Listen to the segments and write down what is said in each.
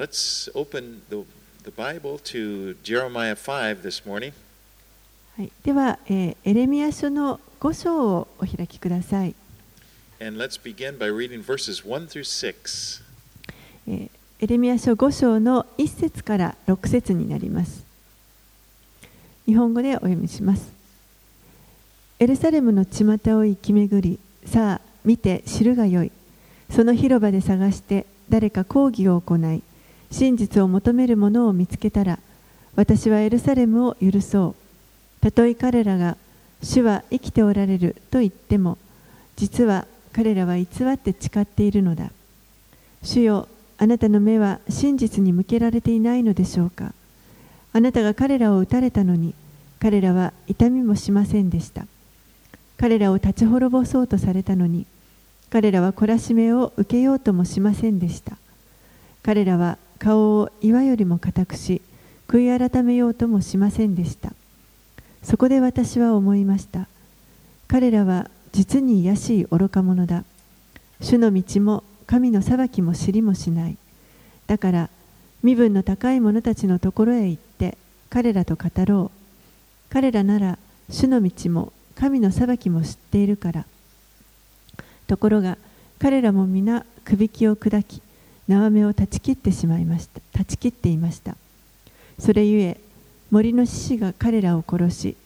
let's open the, the Bible to Jeremiah 5 this morning. はい、では、えーエレミア書の5章をお開きください、And let's begin by reading verses 1 through 6. えーエレミア書5章の1節から6節になります。日本語でお読みします。エルサレムの巷を行き巡りさあ見て知るがよい。その広場で探して誰か講義を行い真実を求める者を見つけたら私はエルサレムを許そう。たとえ彼らが主は生きておられると言っても実は彼らは偽って誓っているのだ。主よあなたの目は真実に向けられていないのでしょうか。あなたが彼らを撃たれたのに彼らは痛みもしませんでした。彼らを立ち滅ぼそうとされたのに彼らは懲らしめを受けようともしませんでした。彼らは顔を岩よりも固くし悔い改めようともしませんでした。そこで私は思いました。彼らは実に卑しい愚か者だ。主の道も神の裁きも知りもしない。だから身分の高い者たちのところへ行って彼らと語ろう。彼らなら主の道も神の裁きも知っているから。ところが彼らも皆くびきを砕き縄目を断ち切ってしまいました。断ち切っていました。それゆえ森の獅子が彼らを殺し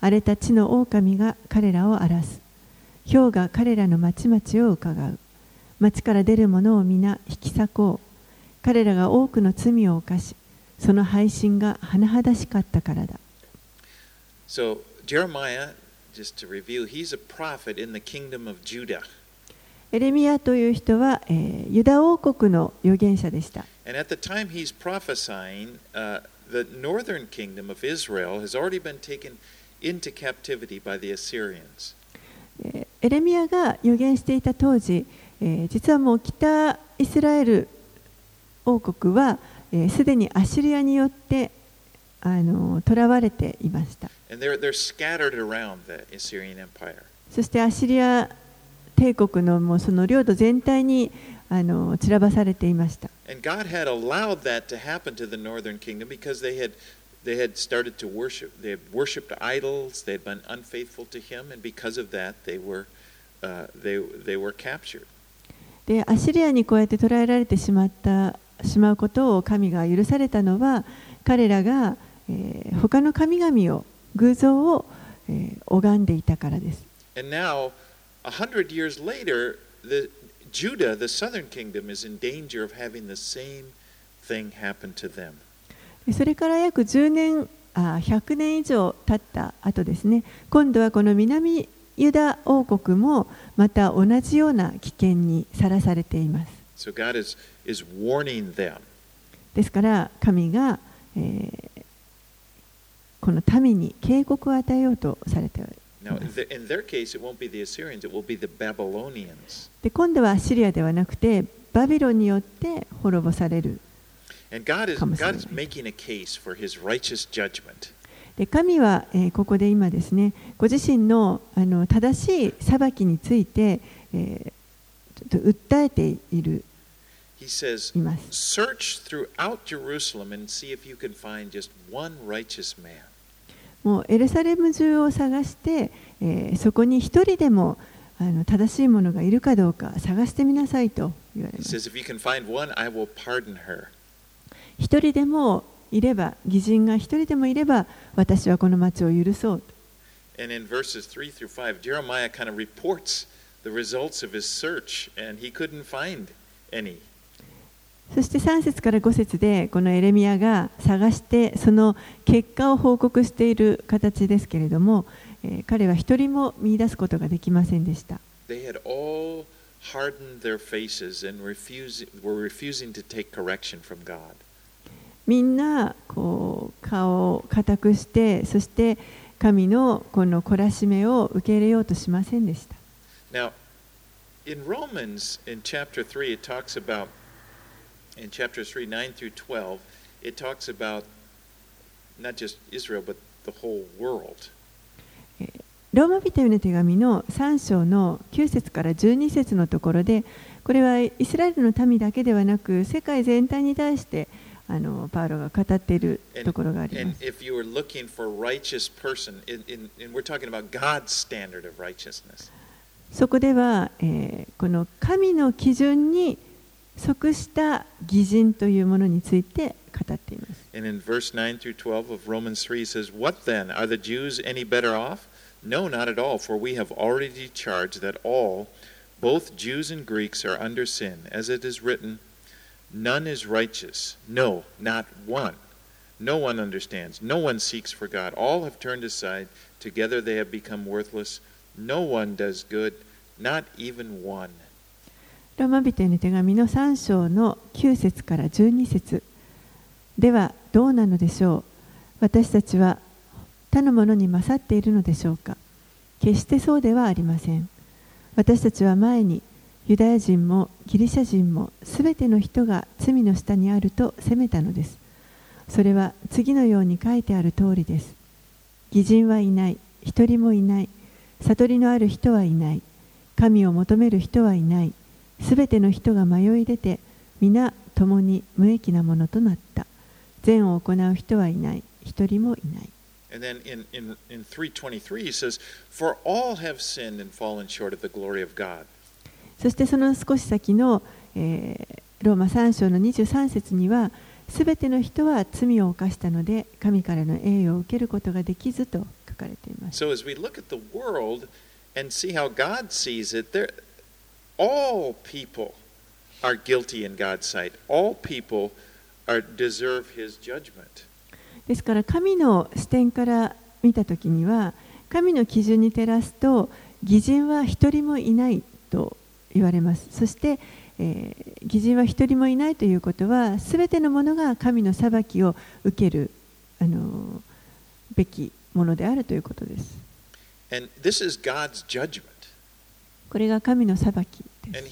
荒れた地の狼が彼らを荒らす。氷が彼らの町々を伺う。町から出る者を皆引き裂こう。彼らが多くの罪を犯しその配信が甚だしかったからだ。So, Jeremiah, just to review, he's a prophet in the kingdom of Judah. エレミアという人は、ユダ王国の預言者でした。エレミアが予言していた当時、実はもう北イスラエル王国はすで、にアシリアによって、囚われていました。そしてアシリア帝国のもうその領土全体にあの散らばされていました And God had allowed that to happen to the northern kingdom because they had they had started to worship. They had worshipped idols. They had been unfaithful to Him, and because of that, they were uh, they they were captured. でアッシリアにこうやって捕らえられてしまったしまうことを神が許されたのは彼らが、えー他の神々を偶像を、えー拝んでいたからです And now, a hundred years later, the Judah, the southern kingdom, is in danger of having the same thing happen to them. でそれから約10年あ100年以上経った後ですね今度はこの南ユダ王国もまた同じような危険にさらされています So God is is warning them. ですから神が、えーこの民に警告を与えようとされており今度はシリアではなくてバビロンによって滅ぼされるかない。神は、ここで今ですねご自身の,正しい裁きについて、訴えているもうエルサレム中を探して、えーそこに一人でもあの正しいものがいるかどうか探してみなさいと言われます says, "If you can find one, I will pardon her." 一人でもいれば義人が一人でもいれば私はこの町を許そうと And in verses 3 through 5, Jeremiah kind of reports the results of his search, and he couldn't find any. そして3節から5節でこのエレミアが探してその結果を報告している形ですけれども、えー、彼は一人も見出すことができませんでした。みんなこう顔を固くしてそして神のこの懲らしめを受け入れようとしませんでした。in chapter through 12, it talks about not just Israel, but the whole world. ローマビ人への手紙の3章の9節から12節のところでこれはイスラエルの民だけではなく世界全体に対してあのパウロが語っているところがあります。そこでは、えー、この神の基準に即した義人というものについて語っています。 And in verse 9 through 12 of Romans 3, he says, What then? Are the Jews any better off? No, not at all, for we have already charged that all, both Jews and Greeks, are under sin. As it is written, None is righteous. No, not one. No one understands. No one seeks for God. All have turned aside. Together they have become worthless. No one does good, not even one. ローマ人への手紙の3章の9節から12節。ではどうなのでしょう？私たちは他の者に勝っているのでしょうか？決してそうではありません。私たちは前にユダヤ人もギリシャ人もすべての人が罪の下にあると責めたのです。それは次のように書いてある通りです。義人はいない。一人もいない。悟りのある人はいない。神を求める人はいない。すべての人が迷い出て皆共に無益なものとなった善を行う人はいない一人もいない And then in, in, in 323, he says, For all have sinned and fallen short of the glory of God. そしてその少し先の、えーローマ3章の23節にはすべての人は罪を犯したので神からの栄誉を受けることができずと書かれています So as we look at the world and see how God sees it, there, all people are guilty in God's sight. All people are, deserve his judgment. ですから神の視点から見たときには神の基準に照らすと義人は一人もいないと言われますそして、えー義人は一人もいないということはすべてのものが神の裁きを受けるあのべきものであるということです And this is God's judgment. これが神の裁きです。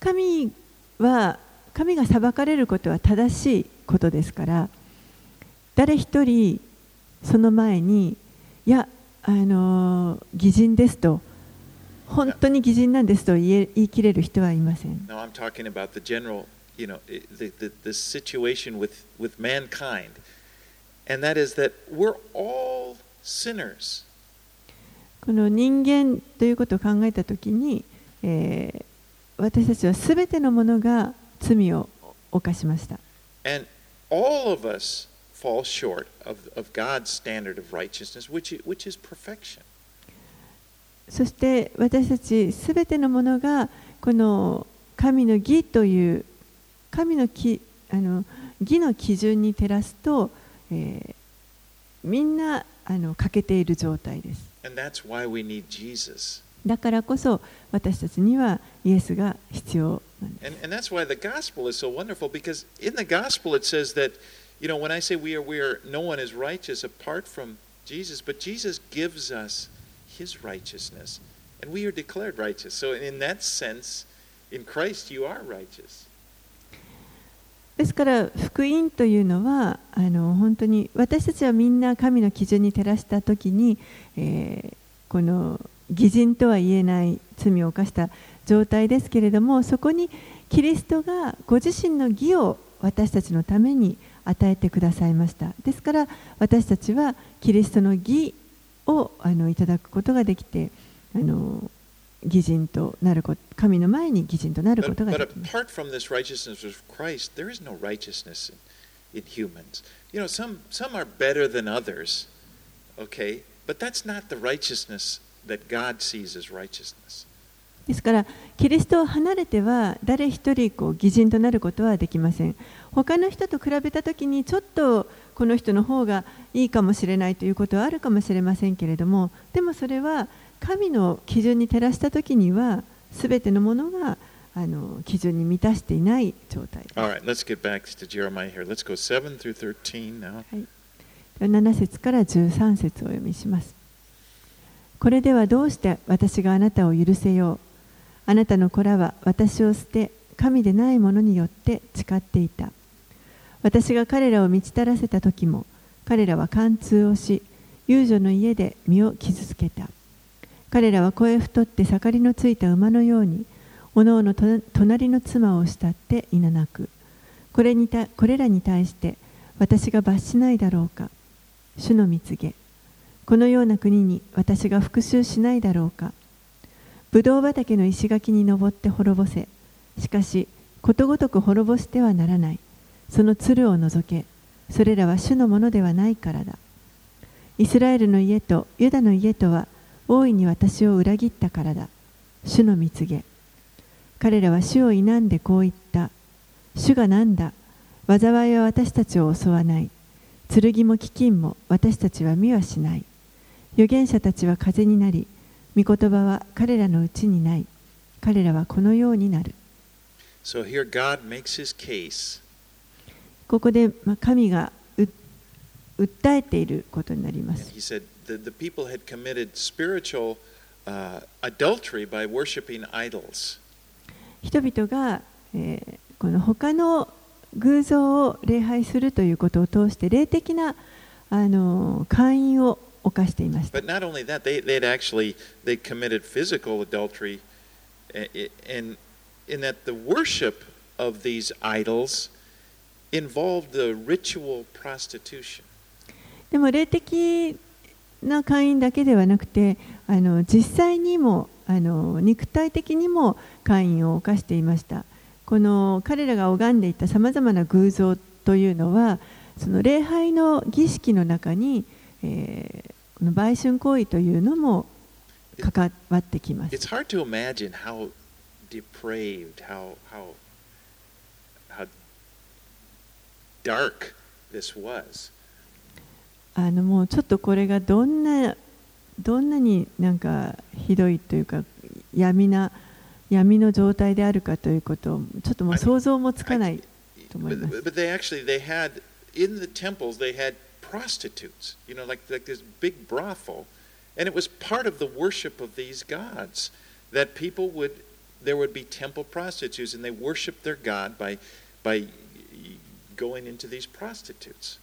神は神が裁かれることは正しいことですから誰一人その前にいやあの偽人ですと本当に偽人なんですと言い切れる人はいません。You know, the, the, the situation with, with mankind. And that is that we're all sinners. この人間ということを考えたときに、えー私たちはすべてのものが罪を犯しました And all of us fall short of, of God's standard of righteousness, which, which is perfection. そして私たちすべてのものがこの神の義という神のきあの義の基準に照らすと、えーみんなあの欠けている状態です.だからこそ私たちにはイエスが必要なんです And, and that's why the gospel is so wonderful because in the gospel it says that, you know, when I say we are, we are, no one is righteous apart from Jesus, but Jesus gives us his righteousness and we are declared righteous. So, in that sense, in Christ, you are righteous. ですから福音というのはあの本当に私たちはみんな神の基準に照らした時に、えーこの義人とは言えない罪を犯した状態ですけれどもそこにキリストがご自身の義を私たちのために与えてくださいました。ですから私たちはキリストの義をあのいただくことができてあの義人となること神の前に擬人となることができます。ですから、キリストを離れては誰一人こう義人となることはできません。他の人と比べたときにちょっとこの人の方がいいかもしれないということはあるかもしれませんけれども、でもそれは。神の基準に照らしたときには、すべてのものがあの基準に満たしていない状態です。Right, let's get back to Jeremiah here. Let's go 7 through 13 now. 7節から13節をお読みします。これではどうして私があなたを許せよう？あなたの子らは私を捨て、神でないものによって誓っていた。私が彼らを満ちたらせた時も、彼らは貫通をし遊女の家で身を傷つけた彼らは声太って盛りのついた馬のようにおのおの隣の妻を慕っていななく。これにたこれらに対して私が罰しないだろうか。主の蜜げ。このような国に私が復讐しないだろうか。ブドウ畑の石垣に登って滅ぼせ。しかしことごとく滅ぼしてはならない。その鶴を除け。それらは主のものではないからだ。イスラエルの家とユダの家とは大いに私を裏切ったからだ。主の蜜げ。彼らは主を否んでこう言った。主が何だ？災いは私たちを襲わない。剣も飢饉も私たちは見はしない。預言者たちは風になり御言葉は彼らのうちにない。彼らはこのようになる。So here God makes his case. ここで神が訴えていることになります。He said the, the people had committed spiritual uh, adultery by worshiping idols. 人々が、えーこの他の偶像を礼拝するということを通して霊的なあの会員を犯していました。But not only that, they, they'd actually they committed physical adultery eh, eh, in, in that the worship of these idols involved the ritual prostitution. でも霊的な会員だけではなくてあの実際にもあの肉体的にも会員を犯していましたこの彼らが拝んでいたさまざまな偶像というのはその礼拝の儀式の中に、えーこの売春行為というのも関わってきます It's hard to imagine how depraved, how how how dark this was. あのもうちょっとこれがどんなどんなになんかひどいというか闇な闇の状態であるかということをちょっともう想像もつかないと思います。but they actually they had in the temples they had prostitutes, you know, like like this big brothel, and it was part of the worship of these gods that people would there would be temple prostitutes and they worshiped their god by by going into these prostitutes.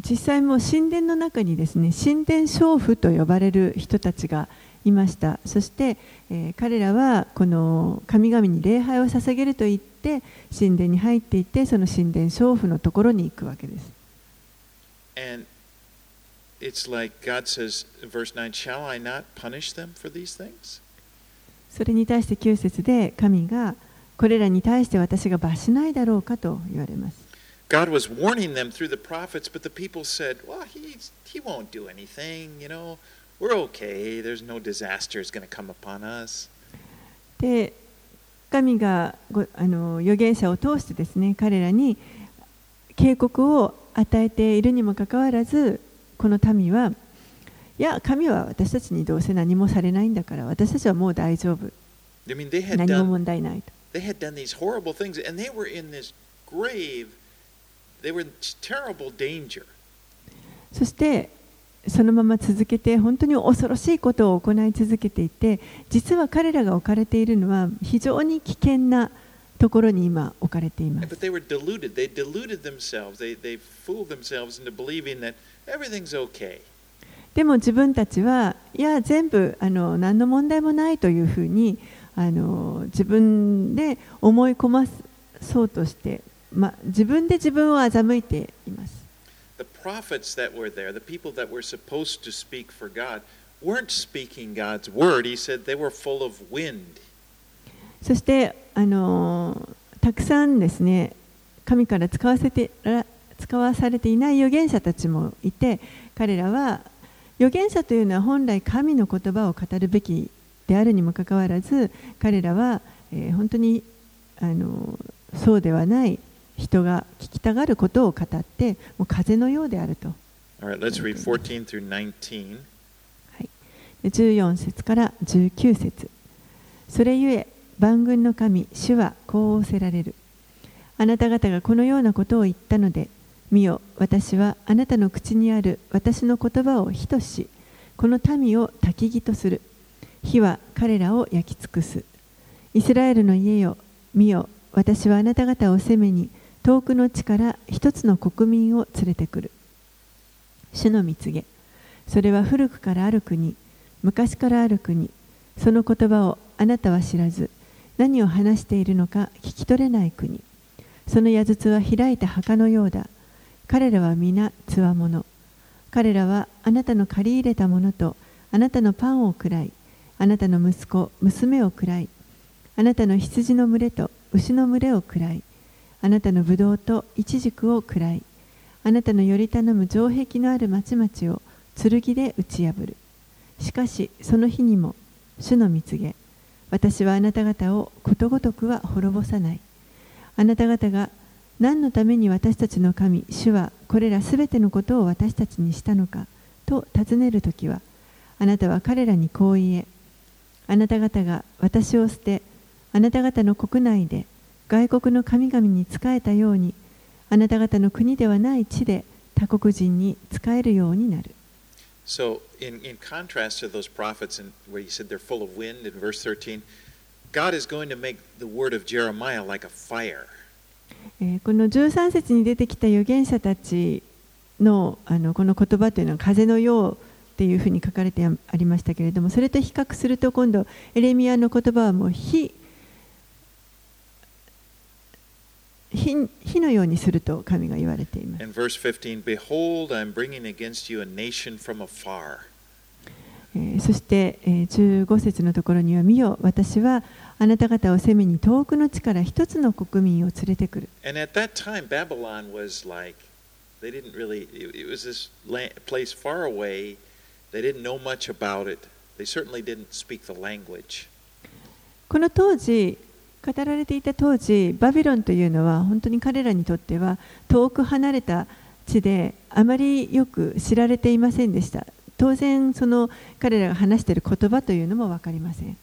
実際もう神殿の中にですね神殿娼婦と呼ばれる人たちがいました。そして、えー彼らはこの神々に礼拝を捧げると言って神殿に入っていってその神殿娼婦のところに行くわけです。And it's like God says in verse 9, Shall I not punish them for these things? それに対して9節で神がこれらに対して私が罰しないだろうかと言われます God was warning them through the prophets, but the people said, Well, he's, he won't do anything, you know. We're okay. There's no disaster is going to come upon us. で神がごあの預言者を通してですね彼らに警告を与えているにもかかわらずこの民はいや神は私たちにどうせ何もされないんだから私たちはもう大丈夫何も問題ないと they had done these horrible things, and they were in this grave. They were in terrible danger. そしてそのまま続けて本当に恐ろしいことを行い続けていて実は彼らが置かれているのは非常に危険なところに今置かれています But they were deluded. They deluded themselves. They, they fooled themselves into believing that everything's okay. でも自分たちはいや全部あの何の問題もないというふうにあの自分で思い込まそうとして、ま、自分で自分を欺いています。そしてあの、たくさんですね、神から使わ,せて使わされていない預言者たちもいて、彼らは預言者というのは本来神の言葉を語るべきであるにもかかわらず、彼らは、え、本当にあのそうではない。人が聞きたがることを語ってもう風のようであると。All right, let's read 14 through 19. で14節から19節。それゆえ万軍の神主はこう仰せられる。あなた方がこのようなことを言ったので見よ私はあなたの口にある私の言葉を火としこの民を焚き木とする。火は彼らを焼き尽くす。イスラエルの家よ見よ私はあなた方を責めに遠くの地から一つの国民を連れてくる。主の蜜げ。それは古くからある国昔からある国。その言葉をあなたは知らず何を話しているのか聞き取れない国。その矢筒は開いた墓のようだ。彼らは皆つわもの彼らはあなたの借り入れたものとあなたのパンを喰らい。あなたの息子娘を喰らい。あなたの羊の群れと牛の群れを喰らい。あなたのブドウとイチジクを喰らい。あなたのより頼む城壁のある町々を剣で打ち破る。しかしその日にも主の蜜げ。私はあなた方をことごとくは滅ぼさない。あなた方が何のために私たちの神主はこれらすべてのことを私たちにしたのかと尋ねるときはあなたは彼らにこう言え。あなた方が私を捨てあなた方の国内で外国の神々に仕えたようにあなた方の国ではない地で他国人に仕えるようになる。So, in, in contrast to those prophets, in, where he said they're full of wind, in verse 13, God is going to make the word of Jeremiah like a fire. えーこの13節に出てきた預言者たちのあのこの言葉というのは風のようっていうふうに書かれてありましたけれどもそれと比較すると今度エレミアの言葉はもう火火のようにすると神が言われています。そして15節のところには見よ私はあなた方を攻めに遠くの地から一つの国民を連れてくる。Time, like, really, away, it, この当時、語られていた当時、バビロンというのは本当に彼らにとっては遠く離れた地であまりよく知られていませんでした。当然、その彼らが話している言葉というのもわかりません。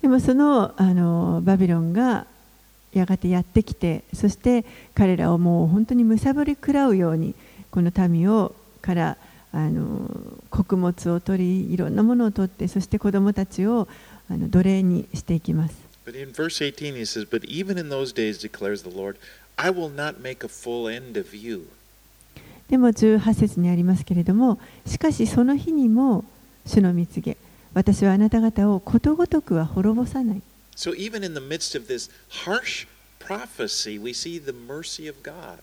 でもその,あのバビロンがやがてやってきてそして彼らをもう本当にむさぼり食らうようにこの民をからあの穀物を取りいろんなものを取ってそして子供たちをあの奴隷にしていきます But in verse 18, he says, But even in those days, declares the Lord, I will not make a full end of you. でも18節にありますけれどもしかしその日にも主の蜜げ私はあなた方をことごとくは滅ぼさない So even in the midst of this harsh prophecy, we see the mercy of God.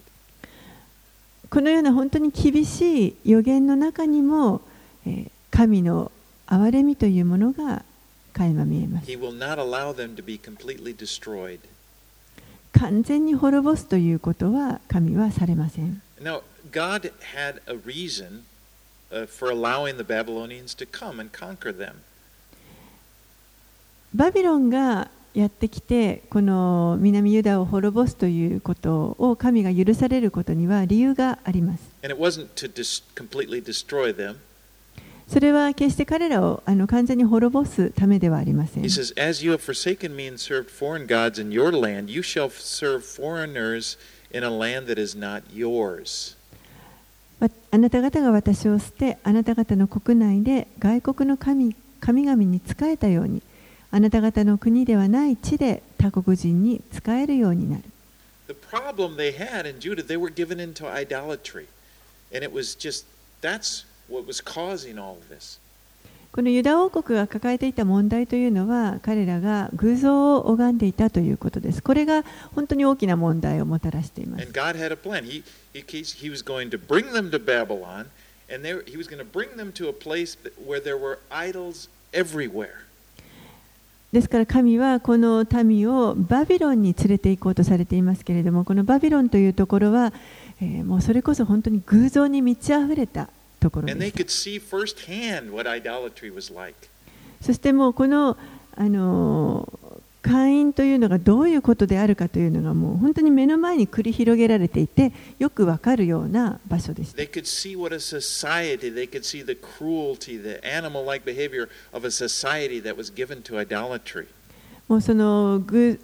このような本当に厳しい予言の中にも、えー神の憐れみというものが垣間見えます He will not allow them to be completely destroyed. 完全に滅ぼすということは神はされません Now, God had a reason uh, for allowing the Babylonians to come and conquer them. バビロンがやってきてこの南ユダを滅ぼすということを神が許されることには理由があります.それは決して彼らをあの完全に滅ぼすためではありません He says, As you have forsaken me and served foreign gods in your land, you shall serve foreigners in a land that is not yours. わあなた方が私を捨てあなた方の国内で外国の神神々に仕えたようにあなた方の国ではない地で他国人に使えるようになる。このユダ王国が抱えていた問題というのは彼らが偶像を拝んでいたということです。これが本当に大きな問題をもたらしています。ですから神はこの民をバビロンに連れて行こうとされていますけれどもこのバビロンというところは、えーもうそれこそ本当に偶像に満ち溢れたところです.そしてもうこの、あのー会員というのがどういうことであるかというのがもう本当に目の前に繰り広げられていてよくわかるような場所でした They could see what a society, they could see the cruelty, the animal like behavior of a society that was given to idolatry. もうその偶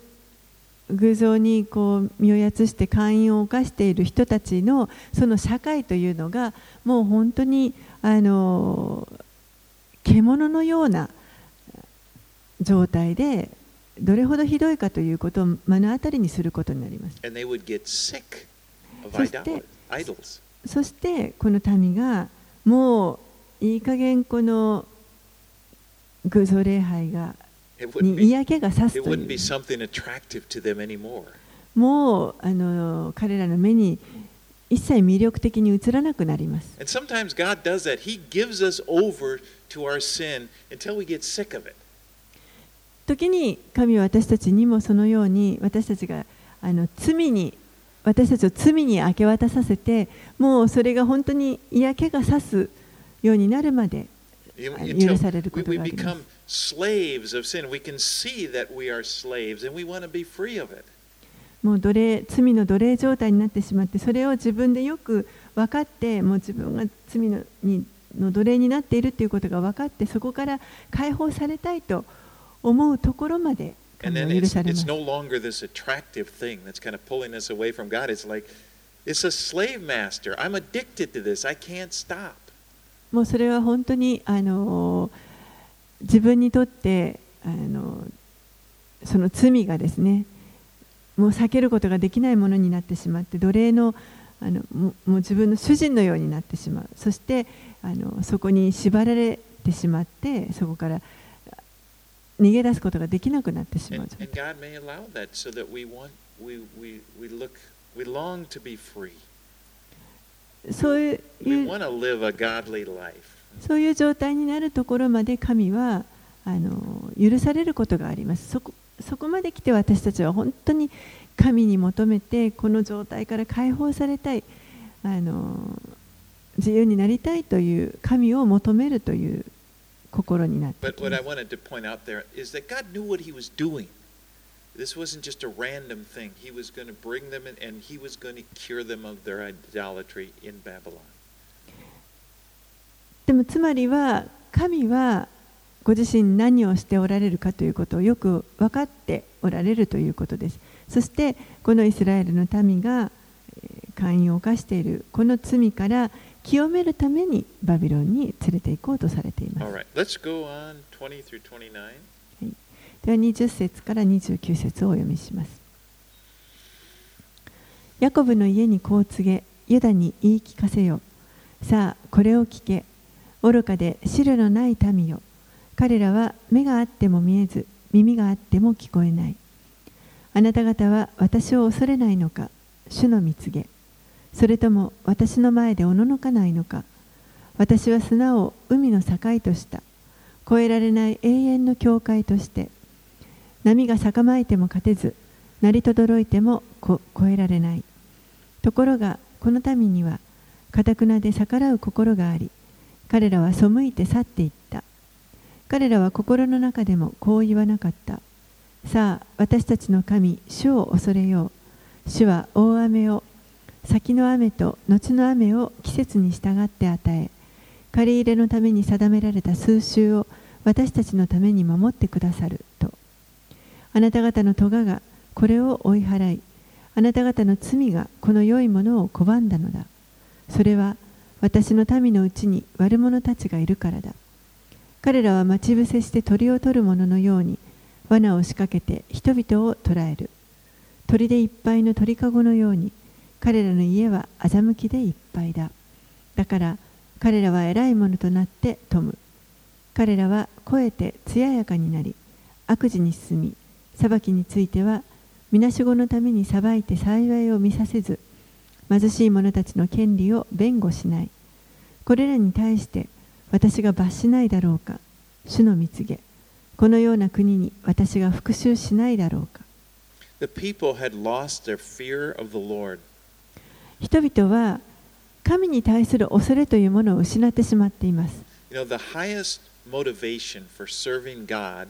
偶像にこう身をやつして会員を犯している人たちのその社会というのがもう本当にあの獣のような状態でどれほどひどいかということを目の当たりにすることになります。そして、この民がもういい加減この偶像礼拝がに嫌気がさすとい。もうあの彼らの目に一切魅力的に映らなくなります。時々、God does that. He gives us over to our sin until we get sick of it. 時に神は私たちにもそのように私たちがあの罪に私たちを罪に明け渡させてもうそれが本当に嫌気がさすようになるまで許されることがあります become slaves of sin. We can see that we are slaves and we want to be free of it. もう奴隷罪の奴隷状態になってしまってそれを自分でよく分かってもう自分が罪のにの奴隷になっているということが分かってそこから解放されたいと思うところまで許されます。もうそれは本当にあの自分にとってあのその罪がですねもう避けることができないものになってしまって奴隷の,あのもう自分の主人のようになってしまうそしてあのそこに縛られてしまってそこから。逃げ出すことができなくなってしまう be free. そういう.そういう状態になるところまで神はあの許されることがありますそこ。そこまで来て私たちは本当に神に求めてこの状態から解放されたいあの自由になりたいという神を求めるという心になって But き what ま I す wanted to point out there is that God knew what He was doing. This wasn't just a random thing. He was going to bring them in and He was going to cure them of their idolatry in Babylon. でもつまりは神はご自身何をしておられるかということをよく分かっておられるということです。そしてこのイスラエルの民がえー姦淫を犯しているこの罪から清めるためにバビロンに連れて行こうとされています。right, let's go on 20 through 29. では20節から29節をお読みします。ヤコブの家にこう告げ、ユダに言い聞かせよ。さあ、これを聞け。愚かで汁のない民よ。彼らは目があっても見えず、耳があっても聞こえない。あなた方は私を恐れないのか、主の蜜げ。それとも私の前でおののかないのか。私は砂を海の境とした。越えられない永遠の境界として。波が逆まいても勝てず鳴りとどろいても越えられないところがこの民にはかたくなで逆らう心があり彼らは背いて去っていった彼らは心の中でもこう言わなかったさあ私たちの神主を恐れよう主は大雨を先の雨と後の雨を季節に従って与え借り入れのために定められた数週を私たちのために守ってくださるとあなた方の咎がこれを追い払い、あなた方の罪がこの良いものを拒んだのだ。それは私の民のうちに悪者たちがいるからだ。彼らは待ち伏せして鳥を取る者のように罠を仕掛けて人々を捕らえる。鳥でいっぱいの鳥かごのように彼らの家は欺きでいっぱいだ。だから彼らは偉いものとなって富む。彼らは肥えて艶やかになり、悪事に進み、裁きについてはみなしごのために裁いて幸いを見させず貧しい者たちの権利を弁護しないこれらに対して私が罰しないだろうか主の蜜げこのような国に私が復讐しないだろうか The people had lost their fear of the Lord. 人々は神に対する恐れというものを失ってしまっています You know, the highest motivation for serving God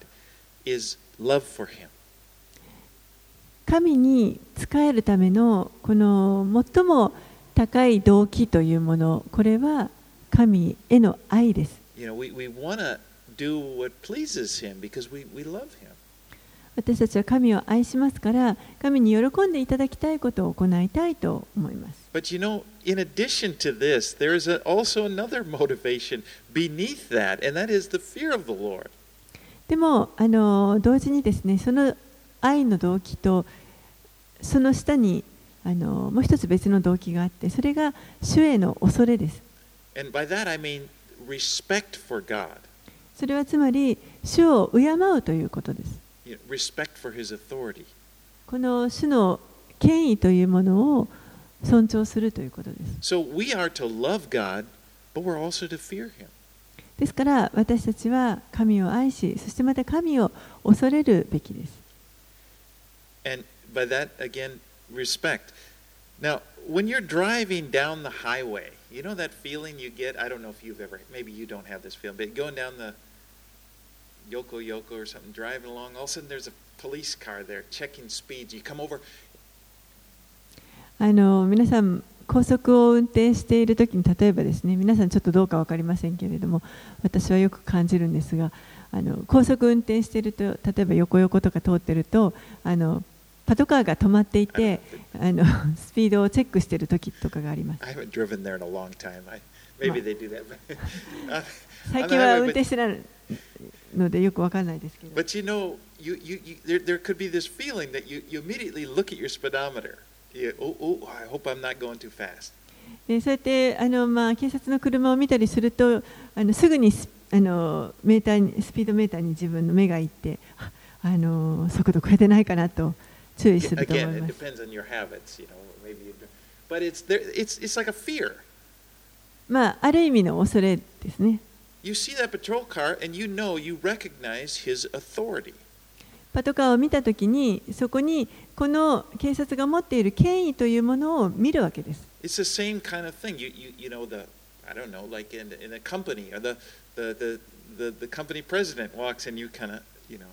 is love for Him. 神に仕えるためのこの最も高い動機というものこれは神への愛です You know, we, we want to do what pleases Him because we, we love Him. 私たちは神を愛しますから神に喜んでいただきたいことを行いたいと思います But you know, in addition to this, there is a, also another motivation beneath that, and that is the fear of the Lord. でもあの同時にですねその愛の動機とその下にあのもう一つ別の動機があってそれが主への恐れです And by that I mean respect for God, それはつまり主を敬うということです you know, respect for His authority. この主の権威というものを尊重するということです So we are to love God, but we're also to fear Him. ですから私たちは神を愛しそしてまた神を恐れるべきです And by that, again, respect. Now, when you're driving down the highway, you know that feeling you get? I don't know if you've ever, maybe you don't have this feeling, but going down the Yoko Yoko or something, driving along, all of a sudden there's a police car there checking speeds. You come over, あの皆さん高速を運転している時に例えばですね皆さんちょっとどうか分かりませんけれども私はよく感じるんですがあの高速運転していると例えば横横とか通ってるとあのパトカーが止まっていてあのスピードをチェックしている時とかがあります Maybe they do that. But, uh, 最近は運転してないのでよく分かんないですけど but you know, you, you, you, there, there could be this feeling that you, you immediately look at your speedometer. You, oh, oh, I hope I'm not going too fast. でそうやってあの、まあ、警察の車を見たりするとあのすぐにスあのメーターにスピードメーターに自分の目がいってああの速度超えてないかなと注意すると思い Again, it ます。depends on your habits, you know. Maybe, you do. but it's there. It's it's like a fear. まあ、ある意味の恐れですね。You see that patrol car, and you know you recognize his authority. パトカーを見たときにそこにこの警察が持っている権威というものを見るわけです。It's the same kind of thing. You you, you know the I don't know like in in a company or the the the the, the company president walks and you kind of you know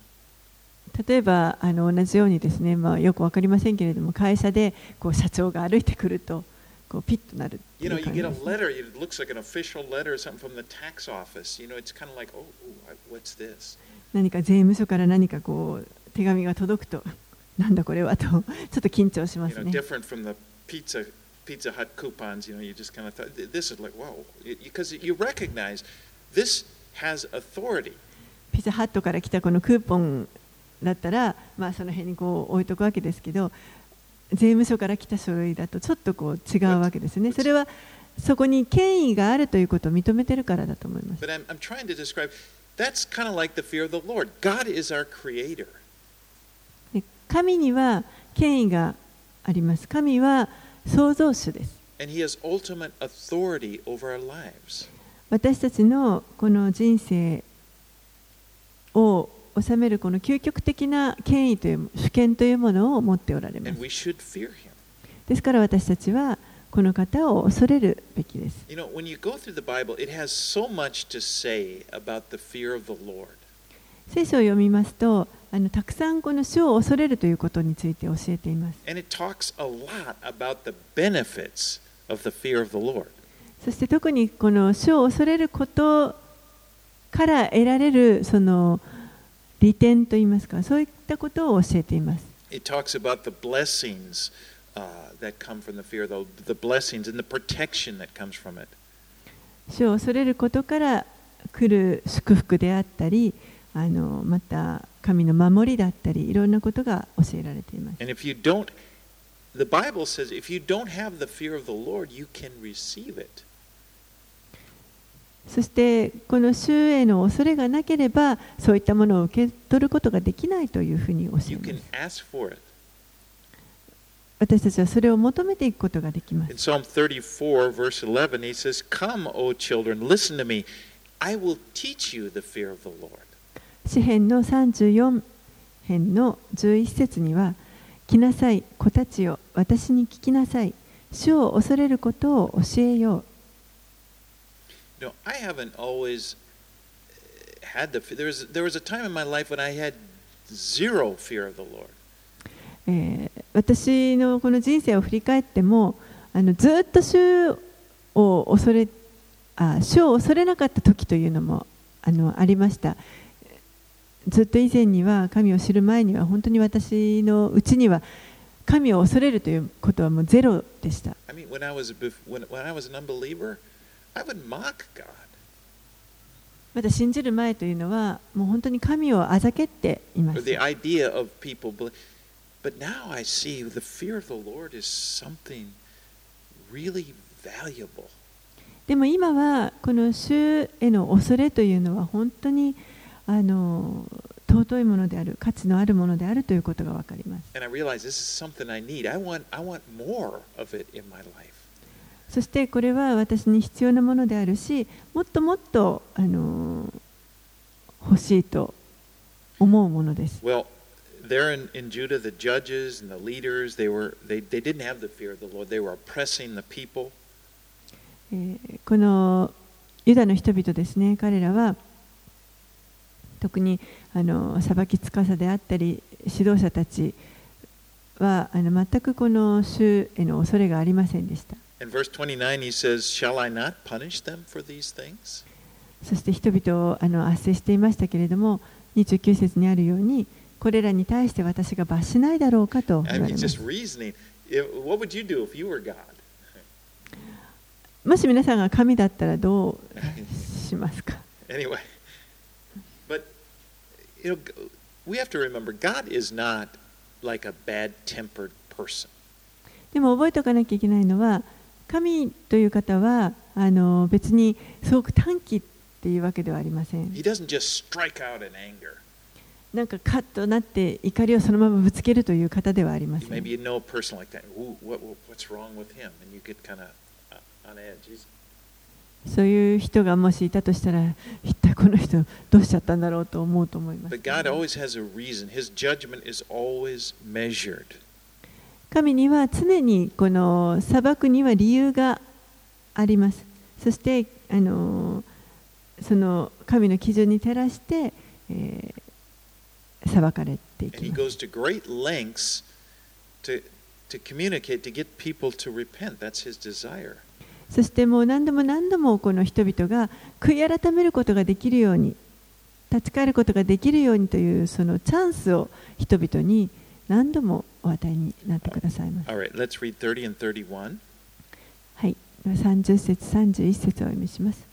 例えばあの同じようにですね、まあ、よく分かりませんけれども会社でこう社長が歩いてくるとこうピッとなる you know う you get で a letter. It looks like an official letter or something from the tax office. You know it's kind of like oh, oh what's this? 何か税務署から何かこう手紙が届くとなんだこれはとちょっと緊張しま You す know ね。different from the pizza Pizza Hut coupons. You know you just kind of thought this is like wow because you recognize this has authority. ピザハットから来たこのクーポンだったら、まあ、その辺にこう置いとくわけですけど税務署から来た書類だとちょっとこう違うわけですね。それはそこに権威があるということを認めているからだと思います。神には権威があります。神は創造主です。私たちのこの人生を治めるこの究極的な権威という主権というものを持っておられます。ですから私たちはこの方を恐れるべきです。聖書を読みますとあの、たくさんこの主を恐れるということについて教えています。そして特にこの主を恐れることから得られるその、利点といいますかそういったことを教えています。It talks about the blessings uh, that come from the fear, the, the blessings and the protection that comes from it. 主を恐れることから来る祝福であったりあのまた神の守りだったりいろんなことが教えられています。And if you don't, the Bible says if you don't have the fear of the Lord, you can receive it. そしてこの主への恐れがなければそういったものを受け取ることができないというふうに教えます。私たちはそれを求めていくことができま In す。Psalm 34, verse 11, he says, Come, O children, listen to me. I will teach you the fear of the Lord. 詩編の34編の11節には「来なさい子たちよ私に聞きなさい主を恐れることを教えよう」You know, I haven't always uh, had the fear. There was, there was a time in my life when I had zero fear of the Lord. えー私のこの人生を振り返ってもあのずっと主を恐れあ主を恐れなかった時というのもあのありましたずっと以前には神を知る前には本当に私のうちには神を恐れるということはもうゼロでした。I mean, when I was when, when I was an unbeliever, まだ信じる前というのは、もう本当に神をあざけっていました。でも今は、この主への恐れというのは本当にあの尊いものである、価値のあるものであるということが分かります。そしてこれは私に必要なものであるしもっともっとあの欲しいと思うものです Well, there in, in Judah, the judges and the leaders, they, were, they, they didn't have the fear of the Lord. They were oppressing the people. えーこのユダの人々ですね彼らは特にあの裁き司であったり指導者たちはあの全くこの主への恐れがありませんでしたそして人々をあの圧制していましたけれども、29節にあるように、これらに対して私が罰しないだろうかと言われます。もし皆さんが神だったらどうしますか？でも覚えておかなきゃいけないのは、神という方はあの別にすごく短期というわけではありません。なんかカッとなって怒りをそのままぶつけるという方ではありません。そういう人がもしいたとしたら、一体この人どうしちゃったんだろうと思うと思います、神には常にこの裁くには理由があります。そしてあのその神の基準に照らして、えー裁かれていきます.そしてもう何度も何度もこの人々が悔い改めることができるように立ち返ることができるようにというそのチャンスを人々に何度もお与えになってくださいます。All right, let's read 30 and 31. はい、30節31節をお読みします。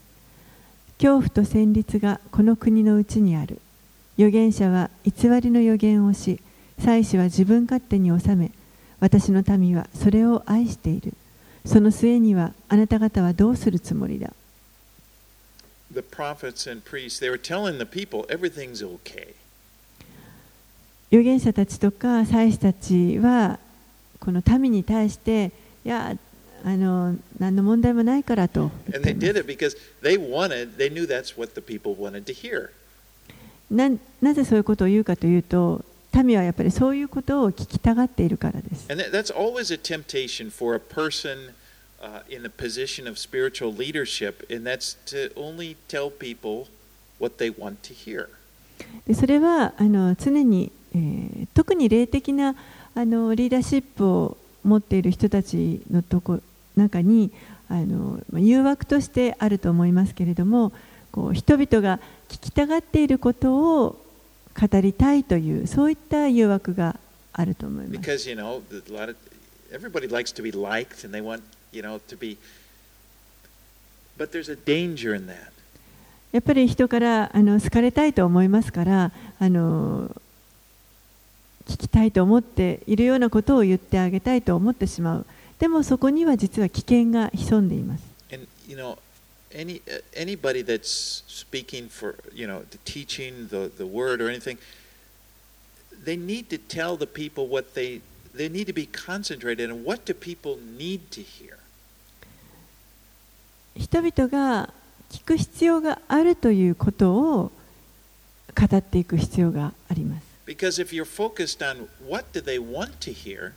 恐怖と戦慄がこの国のうちにある。預言者は偽りの預言をし、祭司は自分勝手に治め、私の民はそれを愛している。その末にはあなた方はどうするつもりだ？The prophets and priests, they were telling the people everything's okay. 預言者たちとか祭司たちはこの民に対していやあの何の問題もないからと。Wanted, なんなぜそういうことを言うかというと民はやっぱりそういうことを聞きたがっているからです。でそれはあの常にえー特に霊的なあのリーダーシップを持っている人たちのとこ中にあのまあ誘惑としてあると思いますけれどもこう人々が聞きたがっていることを語りたいというそういった誘惑があると思います。Because, you know, a lot of, everybody likes to be liked and they want, you know, to be. But there's a danger in that. やっぱり人からあの好かれたいと思いますからあの聞きたいと思っているようなことを言ってあげたいと思ってしまう。でもそこには実は危険が潜んでいます。人々が聞く必要があるということを語っていく必要があります。Because if you're focused on what do they want to hear,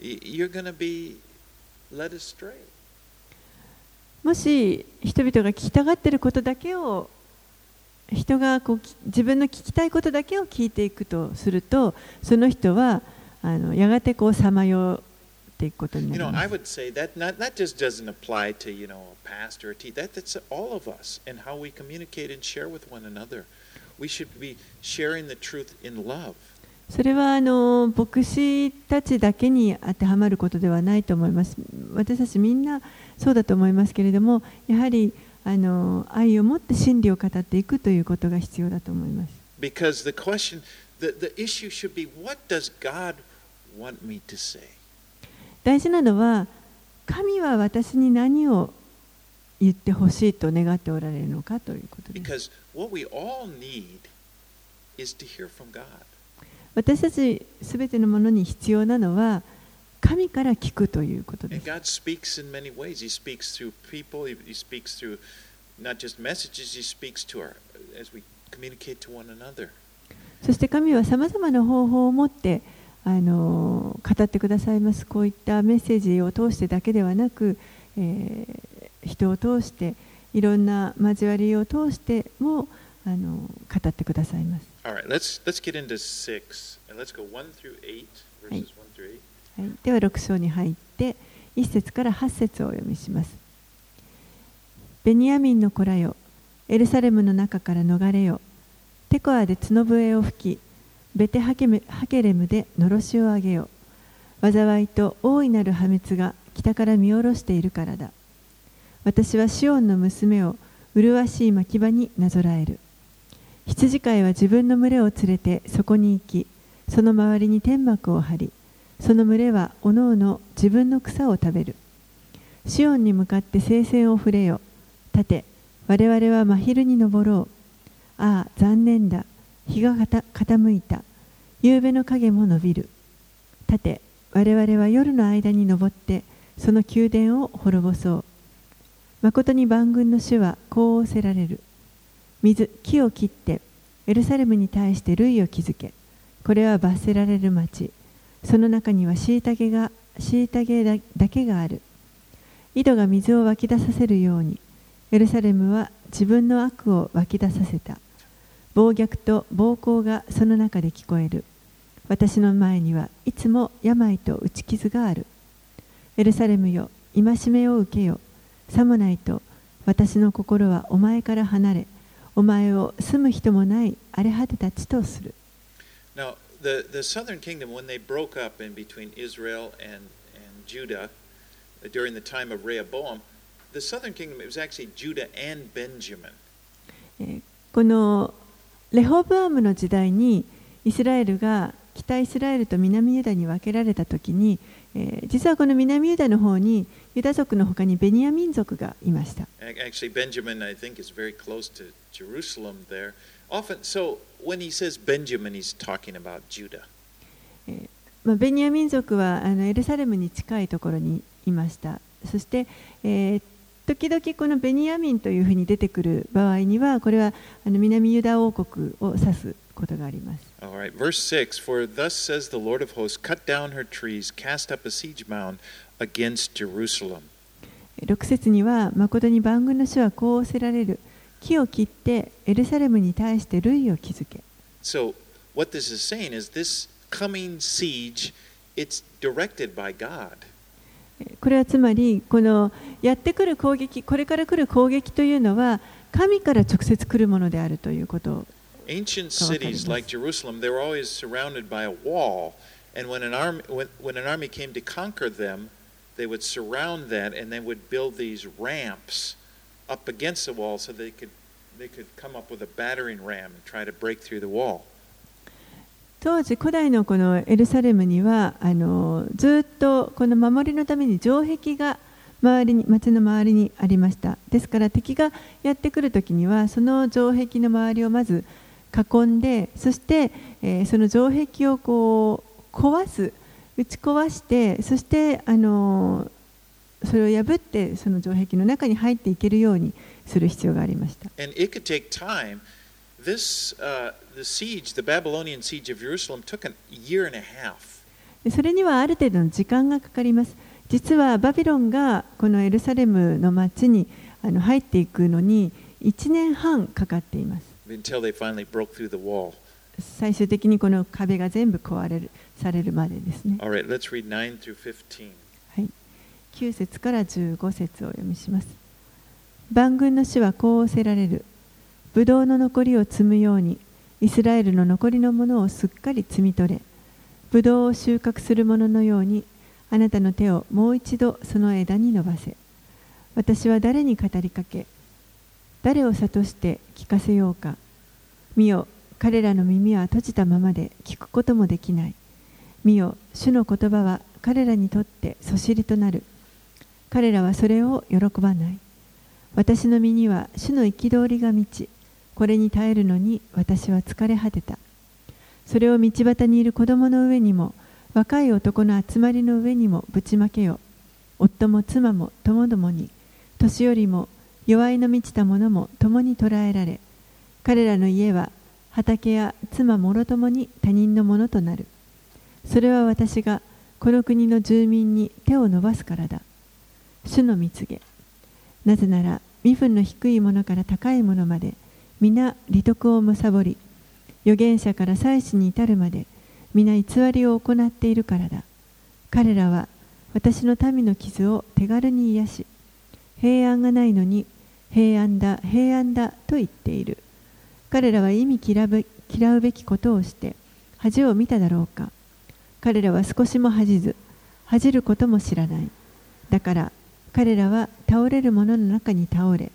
you're going to be led astray. もし人々が聞きたがっていることだけを人がこうき自分の聞きたいことだけを聞いていくとするとその人はあのやがてこうさまよっていくことにな You り know, ま I す would say that not, that just doesn't apply to, you know, a pastor or a teacher. That, that's all of us and how we communicate and share with one another. それはあの牧師たちだけに当てはまることではないと思います。私たちみんなそうだと思いますけれども、やはりあの愛を持って真理を語っていくということが必要だと思います。大事なのは神は私に何を言ってほしいと願っておられるのかということです。私たちすべてのものに必要なのは神から聞くということです。そして神はさまざまな方法を持ってあの語ってくださいます。こういったメッセージを通してだけではなく、えー、人を通していろんな交わりを通してもあの語ってくださいます。Right, let's, let's. はい、では6章に入って1節から8節をお読みします。ベニヤミンの子らよ、エルサレムの中から逃れよ。テコアで角笛を吹き、ベテハケハケレムでのろしを上げよ。災いと大いなる破滅が北から見下ろしているからだ。私はシオンの娘を麗しい牧場になぞらえる。羊飼いは自分の群れを連れてそこに行き、その周りに天幕を張り、その群れはおのおの自分の草を食べる。シオンに向かって聖戦を触れよ。立て、我々は真昼に登ろう。ああ、残念だ。日が傾いた。夕べの影も伸びる。立て、我々は夜の間に登って、その宮殿を滅ぼそう。誠に万軍の主はこう仰せられる。水、木を切って、エルサレムに対して類を築け。これは罰せられる町。その中には虐が虐だけがある井戸が水を湧き出させるようにエルサレムは自分の悪を湧き出させた暴虐と暴行がその中で聞こえる私の前にはいつも病と打ち傷があるエルサレムよ戒めを受けよさもないと私の心はお前から離れお前を住む人もない荒れ果てた地とする Now, the, the southern kingdom, when they broke up in between Israel and, and Judah uh, during the time of Rehoboam, the southern kingdom, it was actually Judah and Benjamin. このレホブアムの時代にイスラエルが北イスラエルと南ユダに分けられたときに、えー、実はこの南ユダの方にユダ族のほかにベニヤ民族がいました。Actually, Benjamin, I think, is very close to Jerusalem there. Often, so when he says Benjamin, he's talking about Judah. まあ、ベニヤ民族はあのエルサレムに近いところにいました。そして、えー、時々このベニヤミンというふうに出てくる場合には、これはあの南ユダ王国を指すことがあります。Right. Verse 6 For thus says the Lord of hosts, cut down her trees, cast up a siege mound against Jerusalem. 6節には、誠に万軍の主はこう仰せられる。木を切ってエルサレムに対して類を築け。So, what this is saying is this coming siege, it's directed by God. これはつまり、このやってくる攻撃、これから来る攻撃というのは、神から直接来るものであるということを。Ancient cities like Jerusalem, they were always surrounded by a wall, and when an army, when, when an army came to conquer them, they would surround that and they would build these ramps. up against the wall so they could, they could come up with a battering ram and try to break through the wall. 当時古代のこのエルサレムにはあのずっとこの守りのために城壁が周りに町の周りにありましたですから敵がやってくるときにはその城壁の周りをまず囲んでそして、えー、その城壁をこう壊す打ち壊してそしてあのそれを破ってその城壁の中に入っていけるようにする必要がありました。それにはある程度の時間がかかります。実はバビロンがこのエルサレムの町にあの入っていくのに1年半かかっています。最終的にこの壁が全部壊れるされるまでですね。Right, 9節から15節を読みします。万軍の主はこう仰せられる。ブドウの残りを積むように、イスラエルの残りのものをすっかり摘み取れブドウを収穫する者のようにあなたの手をもう一度その枝に伸ばせ私は誰に語りかけ誰を諭して聞かせようか。見よ彼らの耳は閉じたままで聞くこともできない。見よ主の言葉は彼らにとってそしりとなる。彼らはそれを喜ばない。私の身には主の憤りが満ちこれに耐えるのに私は疲れ果てた。それを道端にいる子供の上にも若い男の集まりの上にもぶちまけよ。夫も妻も共々に年寄りも弱いの満ちた者も共に捕らえられ彼らの家は畑や妻もろともに他人のものとなる。それは私がこの国の住民に手を伸ばすからだ。主の蜜げ。なぜなら身分の低いものから高いものまで皆利得を貪り預言者から祭司に至るまで皆偽りを行っているからだ。彼らは私の民の傷を手軽に癒し平安がないのに平安だ平安だと言っている彼らは意味嫌うべきことをして恥を見ただろうか彼らは少しも恥じず恥じることも知らないだから彼らは倒れる者の中に倒れ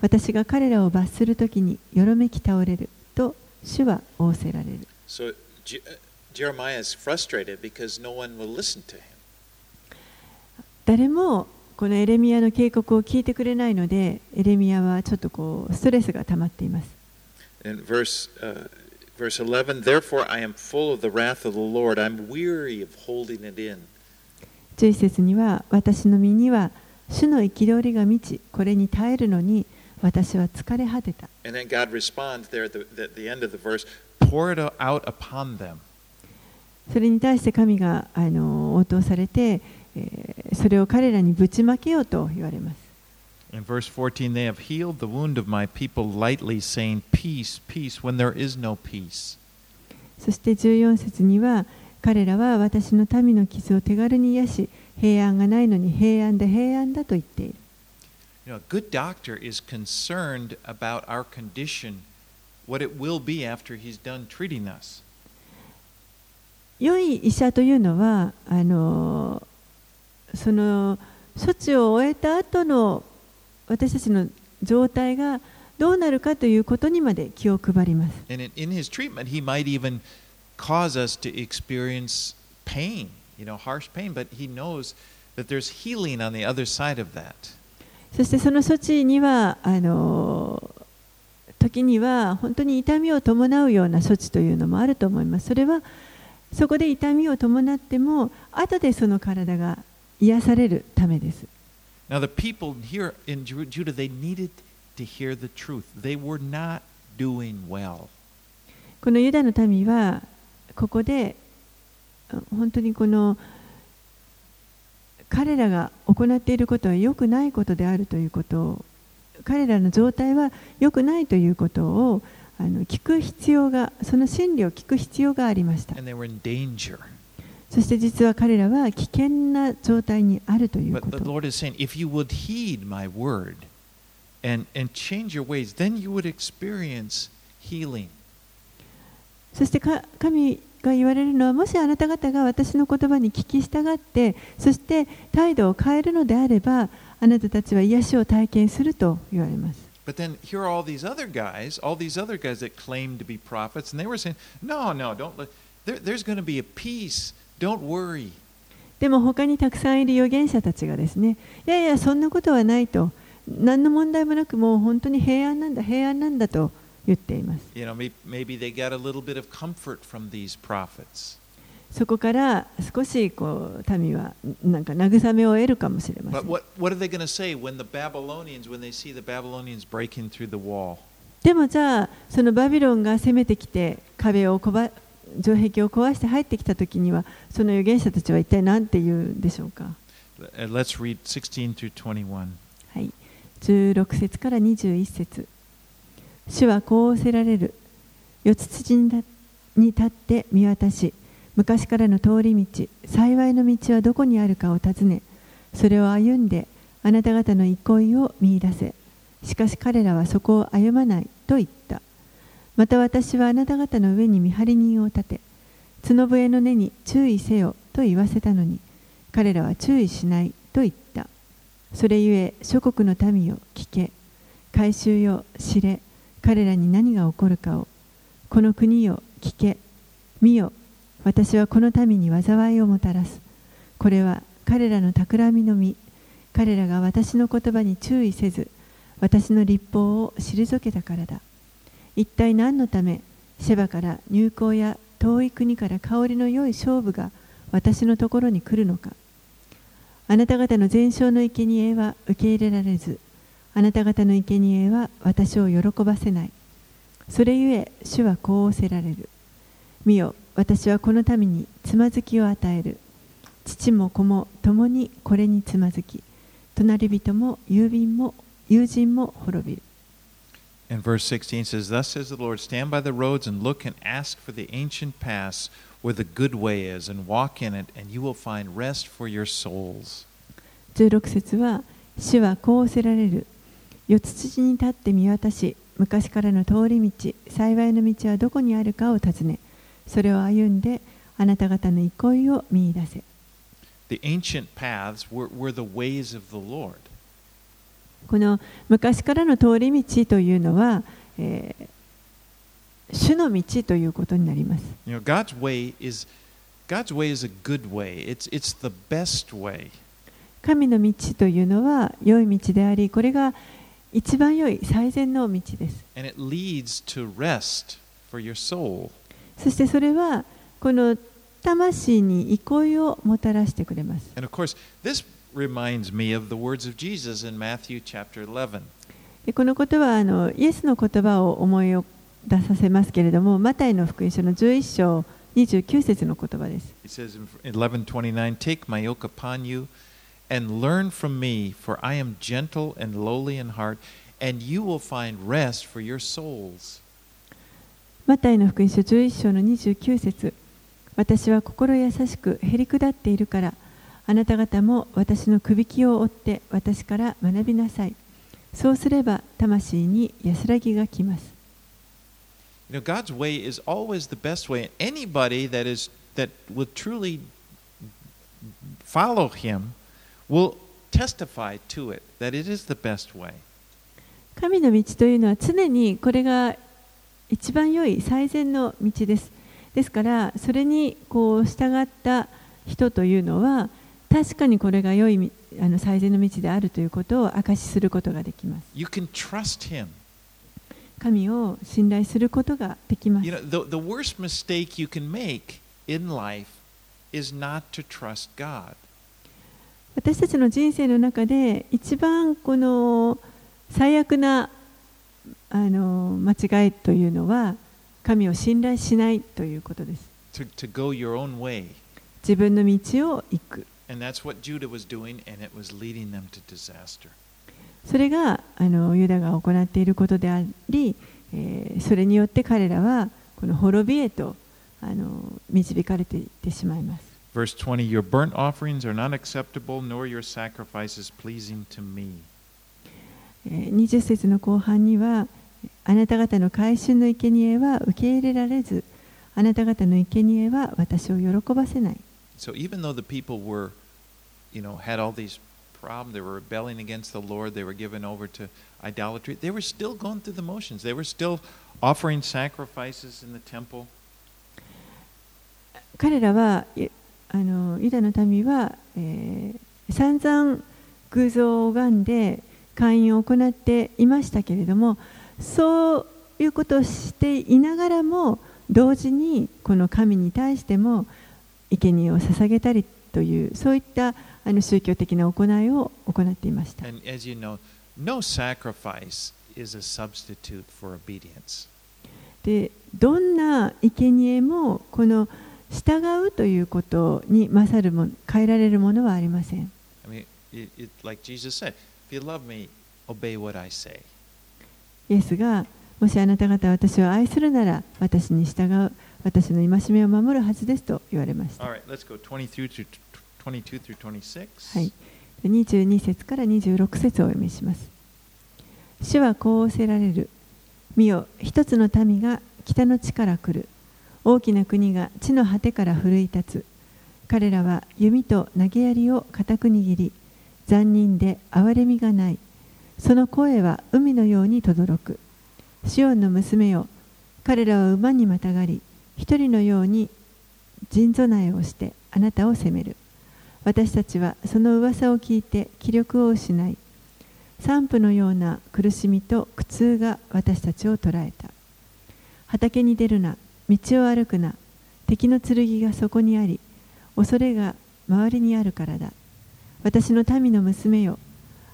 私が彼らを罰するときによろめき倒れると主は仰せられる。So, Jeremiah is frustrated because no one will listen to him. 誰もこのエレミアの警告を聞いてくれないので、エレミアはちょっとこうストレスが溜まっています。Verse, uh, verse 11, Therefore I am full of the wrath of the Lord. I'm weary of holding it in. 11節には、私の身には主の憤りが満ち、これに耐えるのに私は疲れ果てた。And then God responds there at the, at the end of the verse, Pour it out upon them. それに対して神があの応答されて、えー、それを彼らにぶちまけようと言われます。In verse 14, they have healed the wound of my people lightly, saying, Peace, peace, when there is no peace. そして14節には、彼らは私の民の傷を手軽に癒し、平安がないのに平安だ、平安だと言っている。You know, a good doctor is concerned about our condition, what it will be after he's done treating us. 良い医者というのはあのその処置を終えた後の私たちの状態がどうなるかということにまで気を配ります。そしてその処置にはあの時には本当に痛みを伴うような措置というのもあると思います。それはそこで痛みを伴っても後でその体が癒されるためです。Now the people here in Judah they needed to hear the truth. They were not doing well. このユダの民はここで本当にこの彼らが行っていることは良くないことであるということを彼らの状態は良くないということをあの聞く必要がその真理を聞く必要がありました。そして実は彼らは危険な状態にあるということ。But the Lord is saying, if you would heed my word and, and change your ways, then you would experience healing. そして神が言われるのはもしあなた方が私の言葉に聞き従ってそして態度を変えるのであればあなたたちは癒しを体験すると言われます。But then here are all these other guys, all these other guys that claim to be prophets, and they were saying, No, no, don't let, there, there's going to be a peace, don't worry. でも他にたくさんいる預言者たちがですね、いやいや、そんなことはないと、何の問題もなく、もう本当に平安なんだ、平安なんだと。言っています。そこから少しこう民はなんか慰めを得るかもしれません。でもじゃあ、そのバビロンが攻めてきて壁をこば城壁を壊して入ってきたときには、その預言者たちは一体何て言うんでしょうか？はい、16節から21節。主はこう仰せられる。四つ辻に立って見渡し、昔からの通り道、幸いの道はどこにあるかを尋ね、それを歩んで、あなた方の憩いを見いだせ。しかし彼らはそこを歩まないと言った。また私はあなた方の上に見張り人を立て角笛の根に注意せよと言わせたのに彼らは注意しないと言った。それゆえ諸国の民を聞け改宗よ知れ彼らに何が起こるかをこの国よ聞け見よ私はこの民に災いをもたらす。これは彼らの企みの実彼らが私の言葉に注意せず私の立法を退けたからだ。一体何のためシェバから入港や遠い国から香りの良い勝負が私のところに来るのか。あなた方の全焼の生贄は受け入れられずあなた方の生贄は私を喜ばせない。それゆえ主はこう仰せられる。見よ私はこの民につまずきを与える。父も子も共にこれにつまずき隣人も友人も友人も滅びる。And verse 16 says, Thus says the Lord, stand by the roads and look and ask for the ancient paths where the good way is, and walk in it, and you will find rest for your souls. 16節は主はこう仰せられる四つ辻に立って見渡し昔からの通り道幸いの道はどこにあるかを尋ねそれを歩んであなた方の憩いを見出せ The ancient paths were, were the ways of the Lord. この昔からの通り道というのは、えー主の道ということになります。You know, God's way is God's way is a good way. It's it's the best way. 神の道というのは良い道であり、これが一番良い最善の道です。And it leads to rest for your soul. そしてそれはこの魂に憩いをもたらしてくれます。And of course, this reminds me of the words of Jesus in Matthew chapter 11. でこのことはあのイエスの言葉を思い出させますけれども、マタイの福音書の11章29節の言葉です。He says in 11:29, "Take my yoke upon you and learn from me, for I am gentle and lowly in heart, and you will find rest for your souls." マタイの福音書11章の29節私は心優しくへり下っているから、あなた方も私のくびきを追って私から学びなさい。そうすれば魂に安らぎがきます。You know, God's way is always the best way, anybody that is that will truly follow Him will testify to it that it is the best way. 神の道というのは常にこれが一番良い最善の道です。ですから、それにこう従った人というのは、確かにこれが良いみあの最善の道であるということを証しすることができます。You can trust Him. 神を信頼することができます You。know, the, the worst mistake you can make in life is not to trust God. 私たちの人生の中で一番この最悪なあの間違いというのは神を信頼しないということです。To, to go your own way. 自分の道を行く。それがあのユダが行っていることであり、えー、それによって彼らはこの滅びへとあの導かれていってしまいます。20, your burnt offerings are not acceptable, nor your sacrifices pleasing to me.20 節の後半には、あなた方の改心の生贄は受け入れられず、あなた方の生贄は私を喜ばせない。So even though the people were you know, had all these problems, they were rebelling against the Lord, they were given over to idolatry, they were still going through the motions. They were still offering sacrifices in the temple. 彼らはあのユダの民は、えー散々偶像を拝んで会員を行っていましたけれどもそういうことをしていながらも同時にこの神に対しても生贄を捧げたりというそういったあの宗教的な行いを行っていました。で、どんな生贄もこの従うということに勝るも変えられるものはありません。イエスがもしあなた方は私を愛するなら私に従う私の戒めを守るはずですと言われました。22 through 26. はい、22節から26節をお読みします。主はこう仰せられる。見よ一つの民が北の地から来る大きな国が地の果てから奮い立つ彼らは弓と投げ槍を固く握り残忍で憐れみがないその声は海のように轟くシオンの娘よ彼らは馬にまたがり一人のように陣備えをしてあなたを責める私たちはその噂を聞いて気力を失い散布のような苦しみと苦痛が私たちを捉えた。畑に出るな道を歩くな敵の剣がそこにあり恐れが周りにあるからだ。私の民の娘よ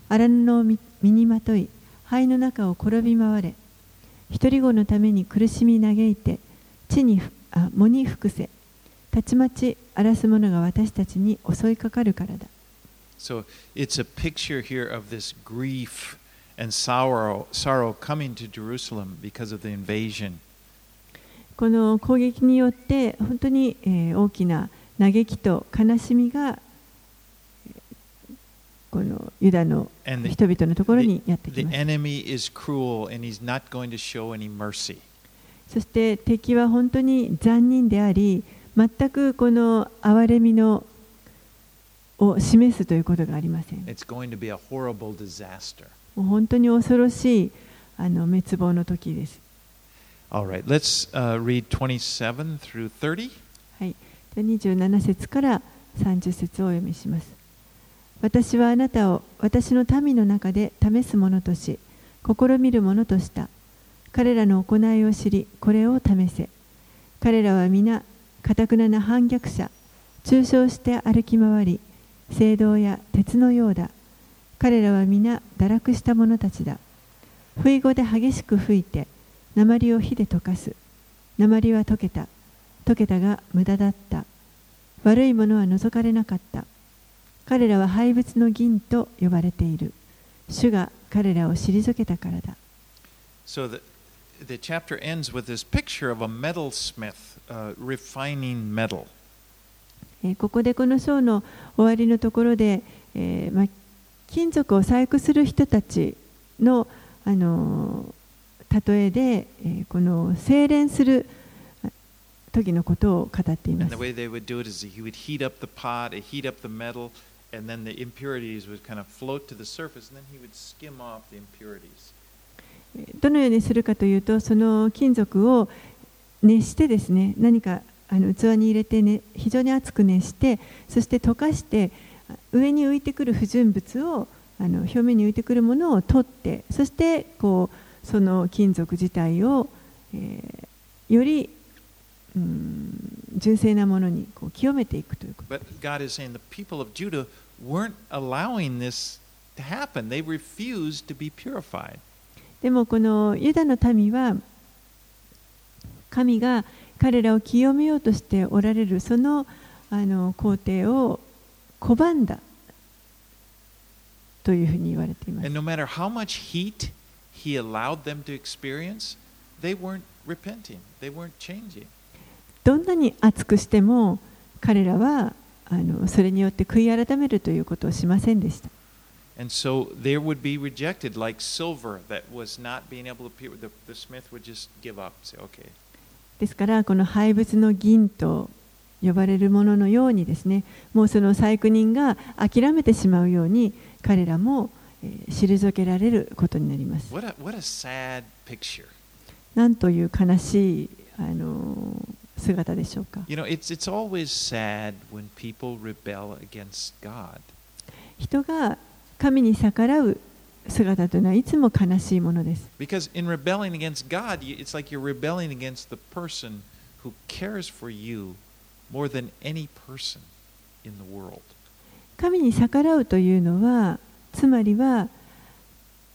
荒布を身にまとい灰の中を転び回れ。独り子のために苦しみ嘆いて地にあ藻に服せたちまち荒らす者が私たちに襲いかかるからだ So it's a picture here of this grief and sorrow, sorrow coming to Jerusalem because of the invasion. この攻撃によって本当に、えー大きな嘆きと悲しみがえーこのユダの人々のところにやってきます。そして敵は本当に残忍であり、全くこの憐れみのを示すということがありません。もう本当に恐ろしいあの滅亡の時です。Right, let's uh, read 27 through 30. はい、で27節から30節をお読みします。私はあなたを私の民の中で試す者とし、試みる者とした。彼らの行いを知り、これを試せ。彼らは皆、かたくなな反逆者、中傷して歩き回り、聖堂や鉄のようだ。彼らは皆、堕落した者たちだ。不意語で激しく吹いて、鉛を火で溶かす。鉛は溶けた。溶けたが無駄だった。悪いものは除かれなかった。彼らは廃物の銀と呼ばれている。主が彼らを退けたからだ。So the, chapter ends with this picture of a metalsmith uh, refining metal. えーここでこの章の終わりのところで、えーまあ、金属を細工する人たちの、あのー例えで、えーこの精錬するあ時のことを語っていま And す the。way they would do it is he would heat up the pot, uh, heat up the metal, and then the impurities would kind of float to the surface, and then he would skim off the impurities. どのようにするかというとその金属を熱してですね何かあの器に入れて、ね、非常に熱く熱してそして溶かして上に浮いてくる不純物をあの表面に浮いてくるものを取ってそしてこうその金属自体を、えーよりうん純正なものにこう清めていくということ。But God でもこのユダの民は神が彼らを清めようとしておられるそのあの工程を拒んだというふうに言われています And。no matter how much heat he allowed them to experience, they weren't repenting. They weren't changing. どんなに熱くしても彼らはあのそれによって悔い改めるということをしませんでした。And so there would be rejected like silver that was not being able to pure. The, the smith would just give up, say, okay. ですからこの廃物の銀と呼ばれるもののようにですねもうその細工人が諦めてしまうように彼らも、えー退けられることになります。What a, what a. なんという悲しい、あのー姿でしょうか。You know, it's, it's always sad when people rebel against God. 人が神に逆らう姿というのはいつも悲しいものです。神に逆らうというのは、つまりは、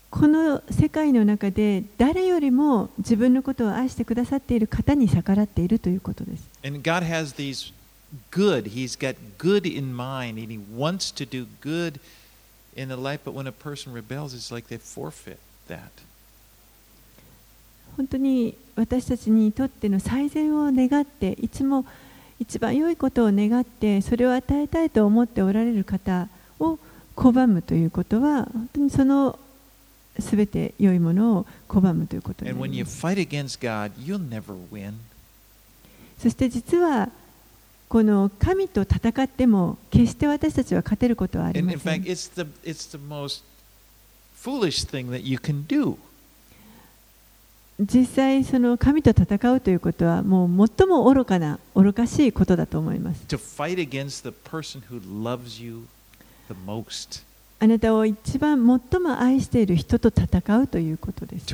この世界の中で誰よりも自分のことを愛してくださっている方に逆らっているということです。本当に私たちにとっての最善を願っていつも一番良いことを願ってそれを与えたいと思っておられる方を拒むということは本当にそのすべて良いものを拒むということにす。そして実はこの神と戦っても決して私たちは勝てることはありません。実際、その神と戦うということはもう最も愚かな、愚かしいことだと思います。あなたを一番最も愛している人と戦うということです。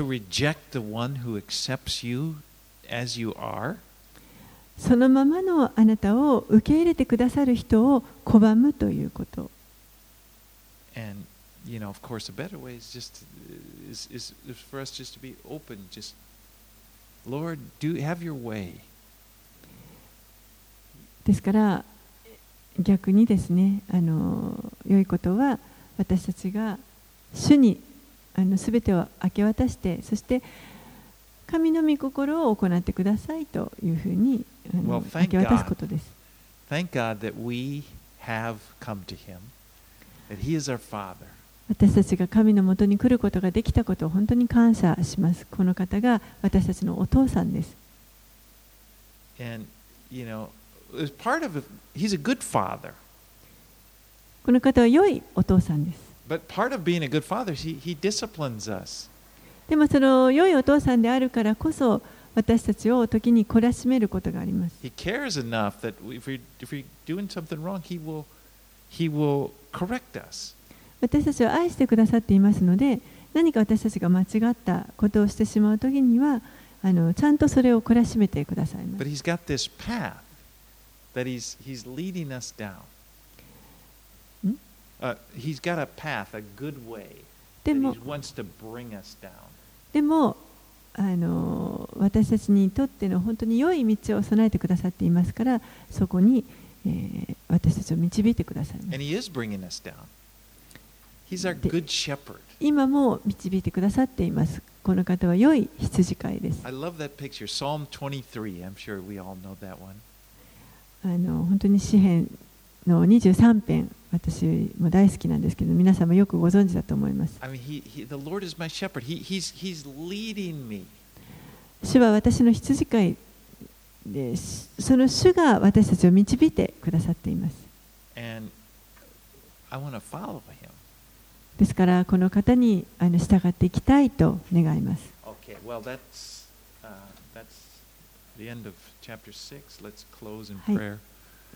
そのままのあなたを受け入れてくださる人を拒むということ。ですから逆にですねあの良いことは私たちが主にあの全てを明け渡してそして神の御心を行ってくださいというふうに。私たちが神のもとに来ることができたことを本当に感謝します。この方が私たちのお父さんです。この方は良いお父さんです。でもその良いお父さんであるからこそ私たちを時に懲らしめることがあります。He cares enough that if we're we doing something wrong, he will, he will correct us. 私たちを愛してくださっていますので何か私たちが間違ったことをしてしまうときにはあのちゃんとそれを懲らしめてください。でも、でもあの私たちにとっての本当に良い道を備えてくださっていますからそこに、えー、私たちを導いてくださいます。今も導いてくださっています。この方は良い羊飼いです。あの本当に詩編の23編私も大好きなんですけど皆様よくご存知だと思います。主は私の羊飼いでその主が私たちを導いてくださっています。ですからこの方にあの従っていきたいと願います。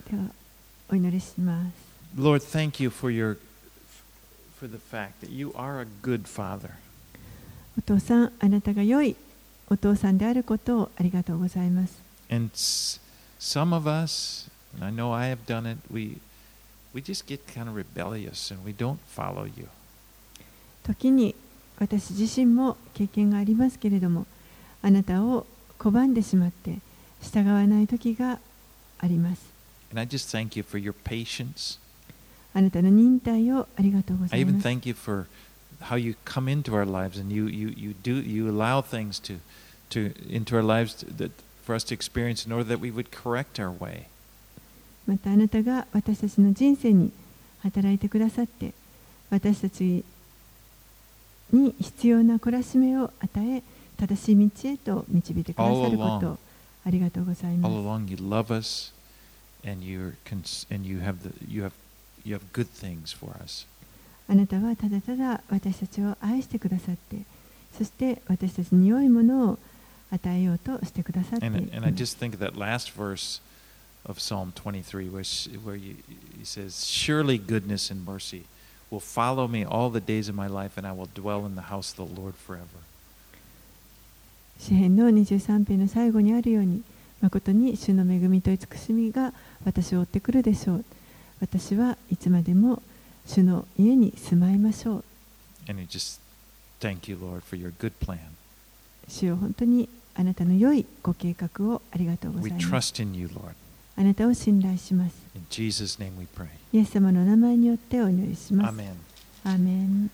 ではお祈りします。Lord, thank you for your for the fact that you are a good father. お父さん、あなたが良いお父さんであることをありがとうございます。And some of us, and I know I have done it, we we just get kind of rebellious and we don't follow you. 時に私自身も経験がありますけれどもあなたを拒んでしまって従わない時があります And I just thank you for your patience. あなたの忍耐をありがとうござ I い even ます thank you for how you come into our lives and you you you do you allow things to to into our lives to, that for us to experience in order that we would correct our way. またあなたが私たちの人生に働いてくださって私たちに必要な懲らしめを与え正しい道へと導いてくださるこ All と along. をありがとうございま All す along you love us and you're cons- and you have the you have you have good things for us. あなたはただただ私たちを愛してくださってそして私たちに良いものを与えようとしてくださってい And ま and I す just think of that last verse of Psalm 23 where where you, he says surely goodness and mercy will follow me all the days of my life and I will dwell in the house of the Lord forever. 詩篇の23編の最後にあるように誠に主の恵みと慈しみが私を追ってくるでしょう私はいつまでも主の家に住まいましょう And we just thank you, Lord, for your good plan. 主よ本当にあなたの良いご計画をありがとうござ We います trust in you, Lord. あなたを信頼します In Jesus' name we pray. イエス様の名前によってお祈りします Amen. アーメン